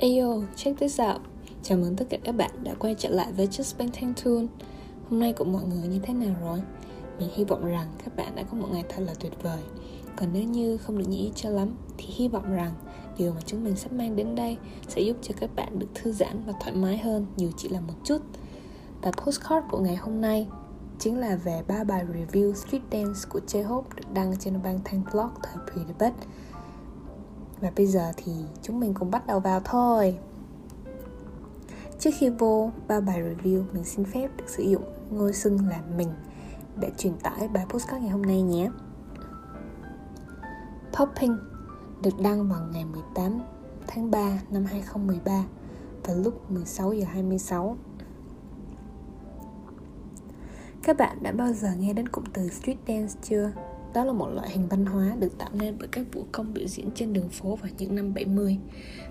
Ayo, check this out. Chào mừng tất cả các bạn đã quay trở lại với Just Bang Thanh Tool Hôm nay của mọi người như thế nào rồi? Mình hy vọng rằng các bạn đã có một ngày thật là tuyệt vời. Còn nếu như không được như ý cho lắm Thì hy vọng rằng điều mà chúng mình sắp mang đến đây Sẽ giúp cho các bạn được thư giãn và thoải mái hơn Dù chỉ là một chút. Và postcard của ngày hôm nay chính là về ba bài review street dance của J-Hope được đăng trên bang Thanh Vlog thời pre-debate và bây giờ thì chúng mình cùng bắt đầu vào thôi Trước khi vô ba bài review, Mình xin phép được sử dụng ngôi xưng là mình Để truyền tải bài postcard ngày hôm nay nhé Popping được đăng vào ngày 18 tháng 3 năm 2013 vào lúc 16 giờ 26. Các bạn đã bao giờ nghe đến cụm từ street dance chưa? Đó là một loại hình văn hóa được tạo nên bởi các vũ công biểu diễn trên đường phố vào những năm 70.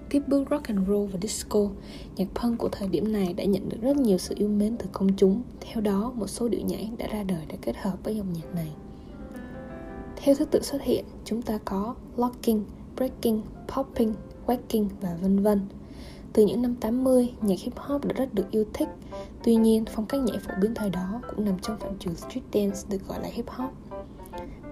Tiếp bước rock and roll và disco, nhạc punk của thời điểm này đã nhận được rất nhiều sự yêu mến từ công chúng. Theo đó, một số điệu nhảy đã ra đời để kết hợp với dòng nhạc này. Theo thứ tự xuất hiện, chúng ta có locking, breaking, popping, wacking và vân vân. Từ những năm 80, nhạc hip hop đã rất được yêu thích. Tuy nhiên, phong cách nhảy phổ biến thời đó cũng nằm trong phạm trù street dance được gọi là hip hop.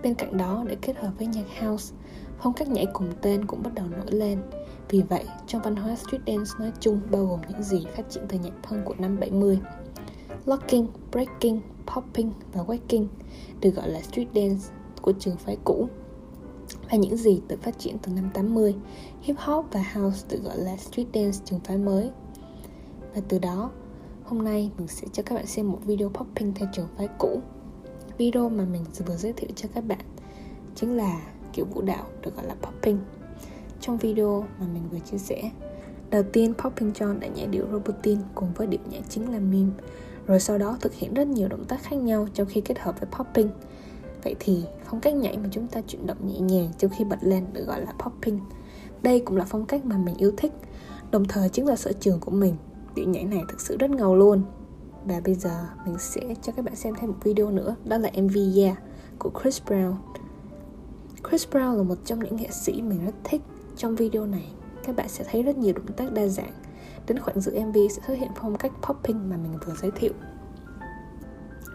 Bên cạnh đó, để kết hợp với nhạc house, phong cách nhảy cùng tên cũng bắt đầu nổi lên. Vì vậy, trong văn hóa street dance nói chung bao gồm những gì phát triển từ nhạc punk của năm 70. Locking, breaking, popping và waking được gọi là street dance của trường phái cũ và những gì tự phát triển từ năm 80 hip hop và house được gọi là street dance trường phái mới và từ đó hôm nay mình sẽ cho các bạn xem một video popping theo trường phái cũ video mà mình vừa giới thiệu cho các bạn chính là kiểu vũ đạo được gọi là popping. Trong video mà mình vừa chia sẻ, đầu tiên popping John đã nhảy điệu robotin cùng với điệu nhảy chính là meme. Rồi sau đó thực hiện rất nhiều động tác khác nhau trong khi kết hợp với popping. Vậy thì phong cách nhảy mà chúng ta chuyển động nhẹ nhàng trong khi bật lên được gọi là popping. Đây cũng là phong cách mà mình yêu thích, đồng thời chính là sở trường của mình. Điệu nhảy này thực sự rất ngầu luôn và bây giờ mình sẽ cho các bạn xem thêm một video nữa. Đó là MV Yeah của Chris Brown. Chris Brown là một trong những nghệ sĩ mình rất thích Trong video này. Các bạn sẽ thấy rất nhiều động tác đa dạng. Đến khoảng giữa MV sẽ xuất hiện phong cách popping mà mình vừa giới thiệu.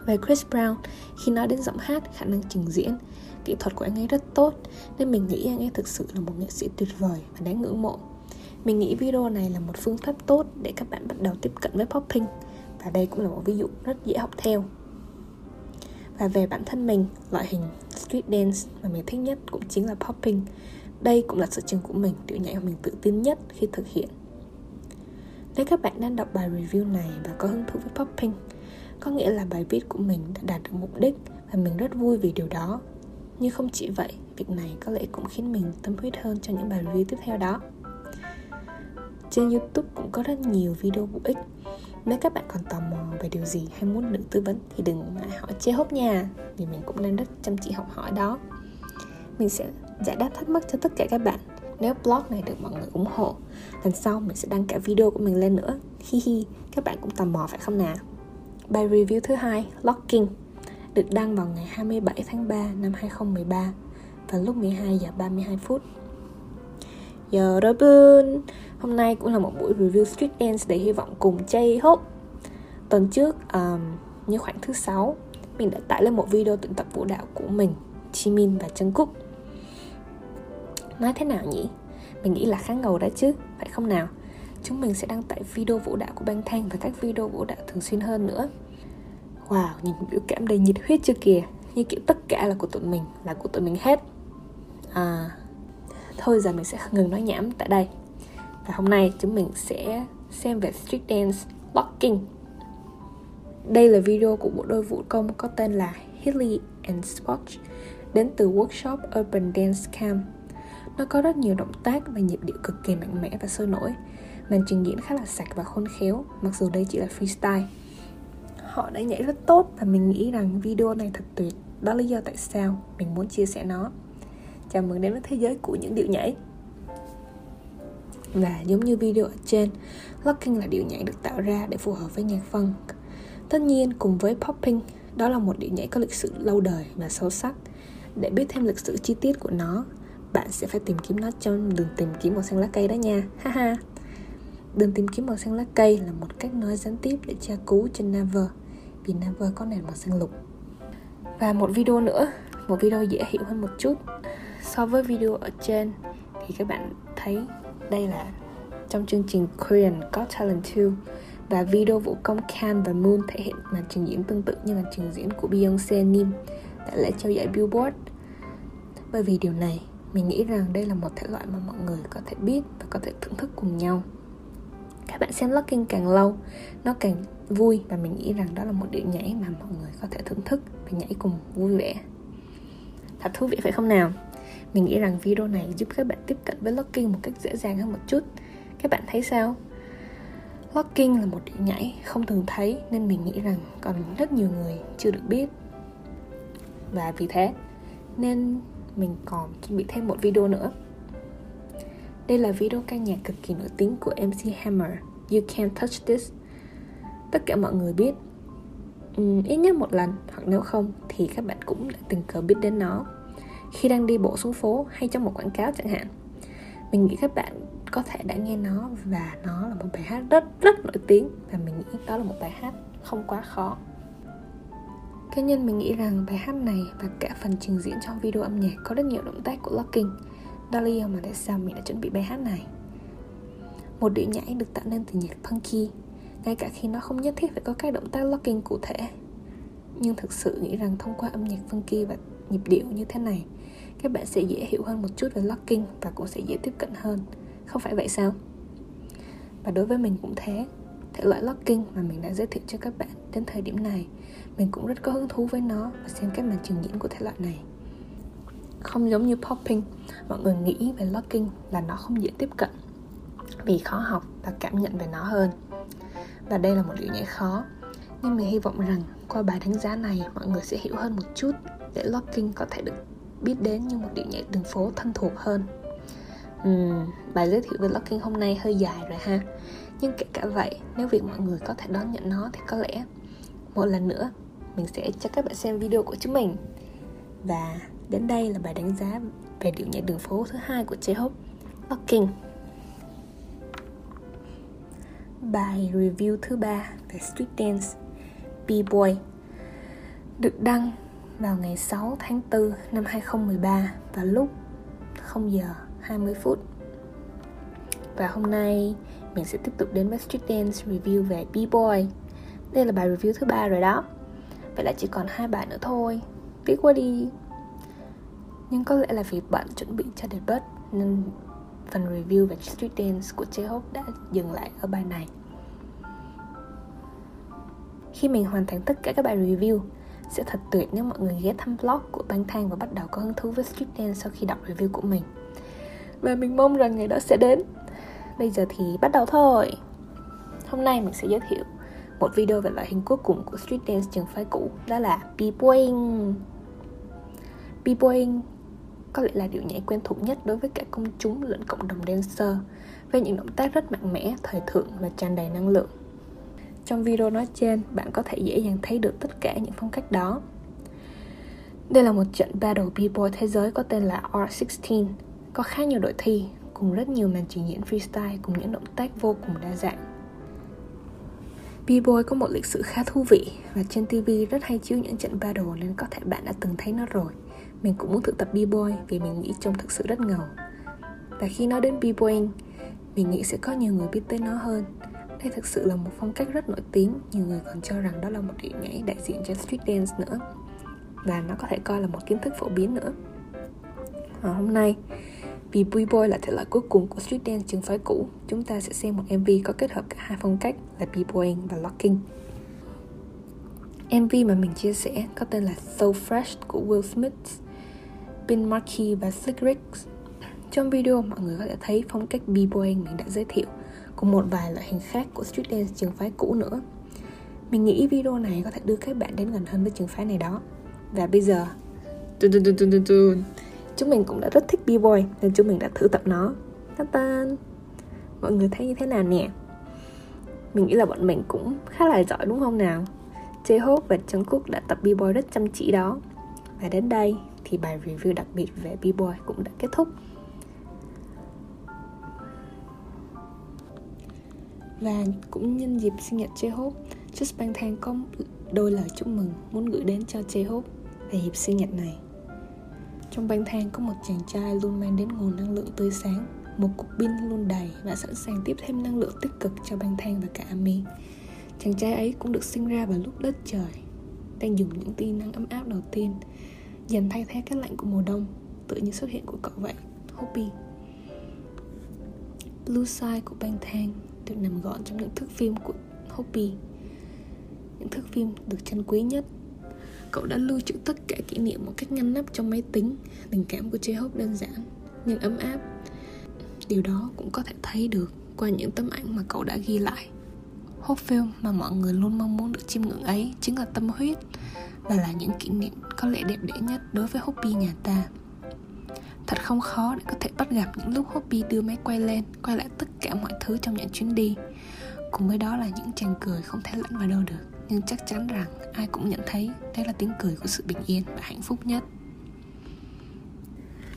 Về Chris Brown, khi nói đến giọng hát, khả năng trình diễn, kỹ thuật của anh ấy rất tốt Nên mình nghĩ anh ấy thực sự là một nghệ sĩ tuyệt vời và đáng ngưỡng mộ. Mình nghĩ video này là một phương pháp tốt để các bạn bắt đầu tiếp cận với popping và đây cũng là một ví dụ rất dễ học theo. Và về bản thân mình, loại hình street dance mà mình thích nhất cũng chính là popping. Đây cũng là sở trường của mình, điệu nhảy mà mình tự tin nhất khi thực hiện. Nếu các bạn đang đọc bài review này và có hứng thú với popping, có nghĩa là bài viết của mình đã đạt được mục đích và mình rất vui vì điều đó. Nhưng không chỉ vậy, việc này có lẽ cũng khiến mình tâm huyết hơn cho những bài review tiếp theo đó. Trên youtube cũng có rất nhiều video bổ ích nếu các bạn còn tò mò về điều gì hay muốn được tư vấn thì đừng ngại hỏi chế hốt nha. Vì mình cũng đang rất chăm chỉ học hỏi đó. Mình sẽ giải đáp thắc mắc cho tất cả các bạn. Nếu blog này được mọi người ủng hộ Lần sau mình sẽ đăng cả video của mình lên nữa. Hi hi, các bạn cũng tò mò phải không nào? Bài review thứ hai, Locking Được đăng vào ngày 27 tháng 3 năm 2013 Vào lúc 12 giờ 32 phút 여러분 Hôm nay cũng là một buổi review street dance để hy vọng cùng J Hope Tuần trước, um, như khoảng thứ sáu Mình đã tải lên một video tuyển tập vũ đạo của mình Jimin và Chân Cúc Nói thế nào nhỉ? Mình nghĩ là khá ngầu đó chứ, phải không nào? Chúng mình sẽ đăng tải video vũ đạo của Bang Thanh và các video vũ đạo thường xuyên hơn nữa Wow, nhìn biểu cảm đầy nhiệt huyết chưa kìa Như kiểu tất cả là của tụi mình, là của tụi mình hết À, thôi giờ mình sẽ ngừng nói nhảm tại đây và hôm nay chúng mình sẽ xem về street dance blocking đây là video của bộ đôi vũ công có tên là Hilly and Swatch đến từ workshop Urban Dance Camp. Nó có rất nhiều động tác và nhịp điệu cực kỳ mạnh mẽ và sôi nổi. Màn trình diễn khá là sạch và khôn khéo, mặc dù đây chỉ là freestyle. Họ đã nhảy rất tốt và mình nghĩ rằng video này thật tuyệt. Đó là lý do tại sao mình muốn chia sẻ nó. Chào mừng đến với thế giới của những điệu nhảy. Và giống như video ở trên Locking là điệu nhảy được tạo ra để phù hợp với nhạc funk. Tất nhiên cùng với popping Đó là một điệu nhảy có lịch sử lâu đời và sâu sắc. Để biết thêm lịch sử chi tiết của nó Bạn sẽ phải tìm kiếm nó trong đường tìm kiếm màu xanh lá cây đó nha. Haha đường tìm kiếm màu xanh lá cây là một cách nói gián tiếp để tra cứu trên Naver vì Naver có nền màu xanh lục. Và một video nữa, một video dễ hiểu hơn một chút so với video ở trên thì các bạn thấy đây là trong chương trình Korean Got Talent 2 và video vũ công Can và Moon thể hiện màn trình diễn tương tự như màn trình diễn của Beyoncé Nim tại lễ trao giải Billboard. Bởi vì điều này, mình nghĩ rằng đây là một thể loại mà mọi người có thể biết và có thể thưởng thức cùng nhau. Các bạn xem locking càng lâu, nó càng vui và mình nghĩ rằng đó là một điệu nhảy mà mọi người có thể thưởng thức và nhảy cùng vui vẻ. Thật thú vị phải không nào? Mình nghĩ rằng video này giúp các bạn tiếp cận với locking một cách dễ dàng hơn một chút. Các bạn thấy sao? Locking là một điệu nhảy không thường thấy nên mình nghĩ rằng còn rất nhiều người chưa được biết. Và vì thế nên mình còn chuẩn bị thêm một video nữa. Đây là video ca nhạc cực kỳ nổi tiếng của MC Hammer, You Can't Touch This. Tất cả mọi người biết ừ, ít nhất một lần hoặc nếu không thì các bạn cũng đã tình cờ biết đến nó khi đang đi bộ xuống phố hay trong một quảng cáo chẳng hạn. Mình nghĩ các bạn có thể đã nghe nó và nó là một bài hát rất rất nổi tiếng và mình nghĩ đó là một bài hát không quá khó. Cá nhân mình nghĩ rằng bài hát này và cả phần trình diễn trong video âm nhạc có rất nhiều động tác của locking đó là lý do mà tại sao mình đã chuẩn bị bài hát này? Một điệu nhảy được tạo nên từ nhạc punky, ngay cả khi nó không nhất thiết phải có các động tác locking cụ thể. Nhưng thực sự nghĩ rằng thông qua âm nhạc funky và nhịp điệu như thế này các bạn sẽ dễ hiểu hơn một chút về locking và cũng sẽ dễ tiếp cận hơn. Không phải vậy sao? Và đối với mình cũng thế. Thể loại locking mà mình đã giới thiệu cho các bạn đến thời điểm này, mình cũng rất có hứng thú với nó và xem các màn trình diễn của thể loại này. Không giống như popping, mọi người nghĩ về locking là nó không dễ tiếp cận vì khó học và cảm nhận về nó hơn. Và đây là một điều nhảy khó, nhưng mình hy vọng rằng qua bài đánh giá này, mọi người sẽ hiểu hơn một chút để locking có thể được biết đến như một điệu nhảy đường phố thân thuộc hơn. Uhm, bài giới thiệu về locking hôm nay hơi dài rồi ha. Nhưng kể cả vậy nếu việc mọi người có thể đón nhận nó thì có lẽ một lần nữa mình sẽ cho các bạn xem video của chúng mình. Và đến đây là bài đánh giá về điệu nhảy đường phố thứ hai của J-Hope Locking. Bài review thứ ba về Street Dance B-Boy được đăng vào ngày 6 tháng 4 năm 2013 vào lúc 0 giờ 20 phút. Và hôm nay mình sẽ tiếp tục đến với Street Dance review về B-Boy. Đây là bài review thứ ba rồi đó. Vậy là chỉ còn hai bài nữa thôi. Viết qua đi. Nhưng có lẽ là vì bạn chuẩn bị cho debut Nên phần review về Street Dance của J-Hope đã dừng lại ở bài này. Khi mình hoàn thành tất cả các bài review sẽ thật tuyệt nếu mọi người ghé thăm blog của Bang Thang và bắt đầu có hứng thú với Street Dance sau khi đọc review của mình. Và mình mong rằng ngày đó sẽ đến. Bây giờ thì bắt đầu thôi. Hôm nay mình sẽ giới thiệu một video về loại hình cuối cùng của Street Dance trường phái cũ, đó là B-Boying. B-Boying có lẽ là điệu nhảy quen thuộc nhất đối với cả công chúng lẫn cộng đồng dancer với những động tác rất mạnh mẽ, thời thượng và tràn đầy năng lượng. Trong video nói trên, bạn có thể dễ dàng thấy được tất cả những phong cách đó. Đây là một trận Battle B-Boy thế giới có tên là R16, có khá nhiều đội thi, cùng rất nhiều màn trình diễn freestyle cùng những động tác vô cùng đa dạng. B-Boy có một lịch sử khá thú vị và trên TV rất hay chiếu những trận battle nên có thể bạn đã từng thấy nó rồi. Mình cũng muốn thử tập B-Boy vì mình nghĩ trông thực sự rất ngầu. Và khi nói đến B-Boying, mình nghĩ sẽ có nhiều người biết tới nó hơn đây thực sự là một phong cách rất nổi tiếng. Nhiều người còn cho rằng đó là một điệu nhảy đại diện cho street dance nữa. Và nó có thể coi là một kiến thức phổ biến nữa. Và hôm nay vì B-boy là thể loại cuối cùng của street dance trường phái cũ Chúng ta sẽ xem một MV có kết hợp cả hai phong cách là B-boying và locking. MV mà mình chia sẻ có tên là So Fresh của Will Smith, Bin Markey và Slick Rick Trong video mọi người có thể thấy phong cách B-boying mình đã giới thiệu cùng một vài loại hình khác của street dance trường phái cũ nữa. Mình nghĩ video này có thể đưa các bạn đến gần hơn với trường phái này đó. Và bây giờ chúng mình cũng đã rất thích b-boy nên chúng mình đã thử tập nó. Tan. Mọi người thấy như thế nào nè? Mình nghĩ là bọn mình cũng khá là giỏi đúng không nào? J-Hope và Jungkook đã tập b-boy rất chăm chỉ đó. Và đến đây thì bài review đặc biệt về b-boy cũng đã kết thúc Và cũng nhân dịp sinh nhật J-Hope, Just Bang Thang có đôi lời chúc mừng muốn gửi đến cho J-Hope về dịp sinh nhật này. Trong bang thang có một chàng trai luôn mang đến nguồn năng lượng tươi sáng, Một cục pin luôn đầy và sẵn sàng tiếp thêm năng lượng tích cực cho bang thang và cả Ami Chàng trai ấy cũng được sinh ra vào lúc đất trời, Đang dùng những tia năng ấm áp đầu tiên, Dần thay thế cái lạnh của mùa đông, Tự như xuất hiện của cậu vậy, Hopi. Blue Side của bang thang được nằm gọn trong những thước phim của Hopi. Những thước phim được trân quý nhất. Cậu đã lưu trữ tất cả kỷ niệm một cách ngăn nắp trong máy tính. Tình cảm của J-Hope đơn giản, nhưng ấm áp. Điều đó cũng có thể thấy được qua những tấm ảnh mà cậu đã ghi lại. Hope film mà mọi người luôn mong muốn được chiêm ngưỡng ấy chính là tâm huyết. Và là những kỷ niệm có lẽ đẹp đẽ nhất đối với Hopi nhà ta không khó để có thể bắt gặp những lúc Hobby đưa máy quay lên, Quay lại tất cả mọi thứ trong những chuyến đi. Cùng với đó là những chàng cười không thể lẫn vào đâu được, Nhưng chắc chắn rằng ai cũng nhận thấy Đây là tiếng cười của sự bình yên và hạnh phúc nhất.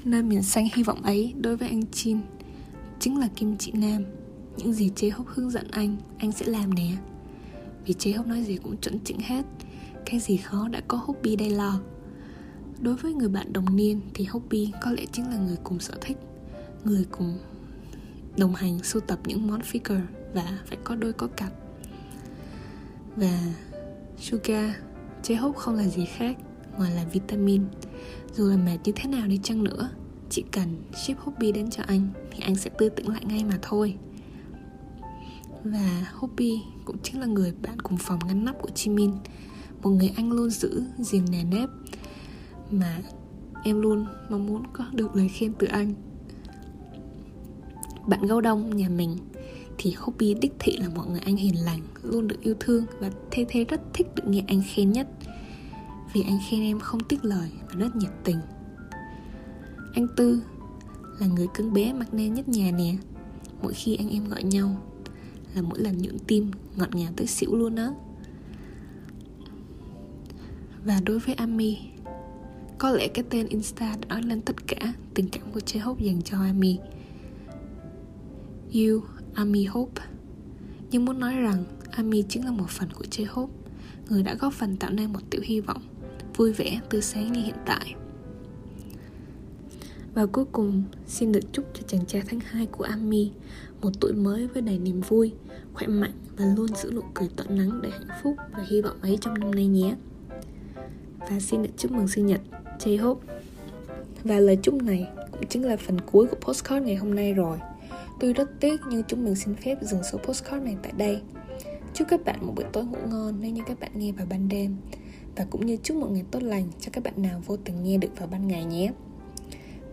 Nơi miền xanh hy vọng ấy đối với anh Chin Chính là Kim Chị Nam. Những gì chế hốc hướng dẫn anh Anh sẽ làm nè. Vì chế hốc nói gì cũng chuẩn chỉnh hết. Cái gì khó đã có Hopi đây lo. Đối với người bạn đồng niên thì hobby có lẽ chính là người cùng sở thích, Người cùng đồng hành sưu tập những món figure và phải có đôi có cặp. Và sugar, chế hút không là gì khác, ngoài là vitamin. Dù là mệt như thế nào đi chăng nữa, chỉ cần ship hobby đến cho anh thì anh sẽ tư tỉnh lại ngay mà thôi. Và hobby cũng chính là người bạn cùng phòng ngăn nắp của Jimin, một người anh luôn giữ gìn nề nếp mà, em luôn mong muốn có được lời khen từ anh. Bạn gấu đông nhà mình thì hobby đích thị là một người anh hiền lành, luôn được yêu thương và thê thê rất thích được nghe anh khen nhất. Vì anh khen em không tiếc lời và rất nhiệt tình. Anh tư là người cưng bé mặc nên nhất nhà nè. Mỗi khi anh em gọi nhau là mỗi lần nhượng tim ngọt ngào tới xỉu luôn á. Và đối với Ami có lẽ cái tên Insta đã nói lên tất cả tình cảm của J-Hope dành cho Ami. You, Ami Hope. Nhưng muốn nói rằng Ami chính là một phần của J-Hope Người đã góp phần tạo nên một tiểu hy vọng Vui vẻ, tươi sáng như hiện tại. Và cuối cùng xin được chúc cho chàng trai tháng 2 của Ami Một tuổi mới với đầy niềm vui, khỏe mạnh Và luôn giữ nụ cười tỏa nắng để hạnh phúc và hy vọng ấy trong năm nay nhé. Và xin được chúc mừng sinh nhật. J-Hope Và lời chúc này cũng chính là phần cuối của postcard ngày hôm nay rồi. Tuy rất tiếc nhưng chúng mình xin phép dừng số postcard này tại đây. Chúc các bạn một buổi tối ngủ ngon nếu như các bạn nghe vào ban đêm. Và cũng như chúc một ngày tốt lành cho các bạn nào vô tình nghe được vào ban ngày nhé.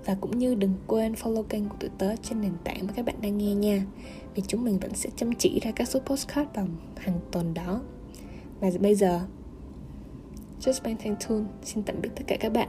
Và cũng như đừng quên follow kênh của tụi tớ trên nền tảng mà các bạn đang nghe nha. Vì chúng mình vẫn sẽ chăm chỉ ra các số postcard vào hàng tuần đó. Và bây giờ, Just Bang Thanh Thun xin tạm biệt tất cả các bạn.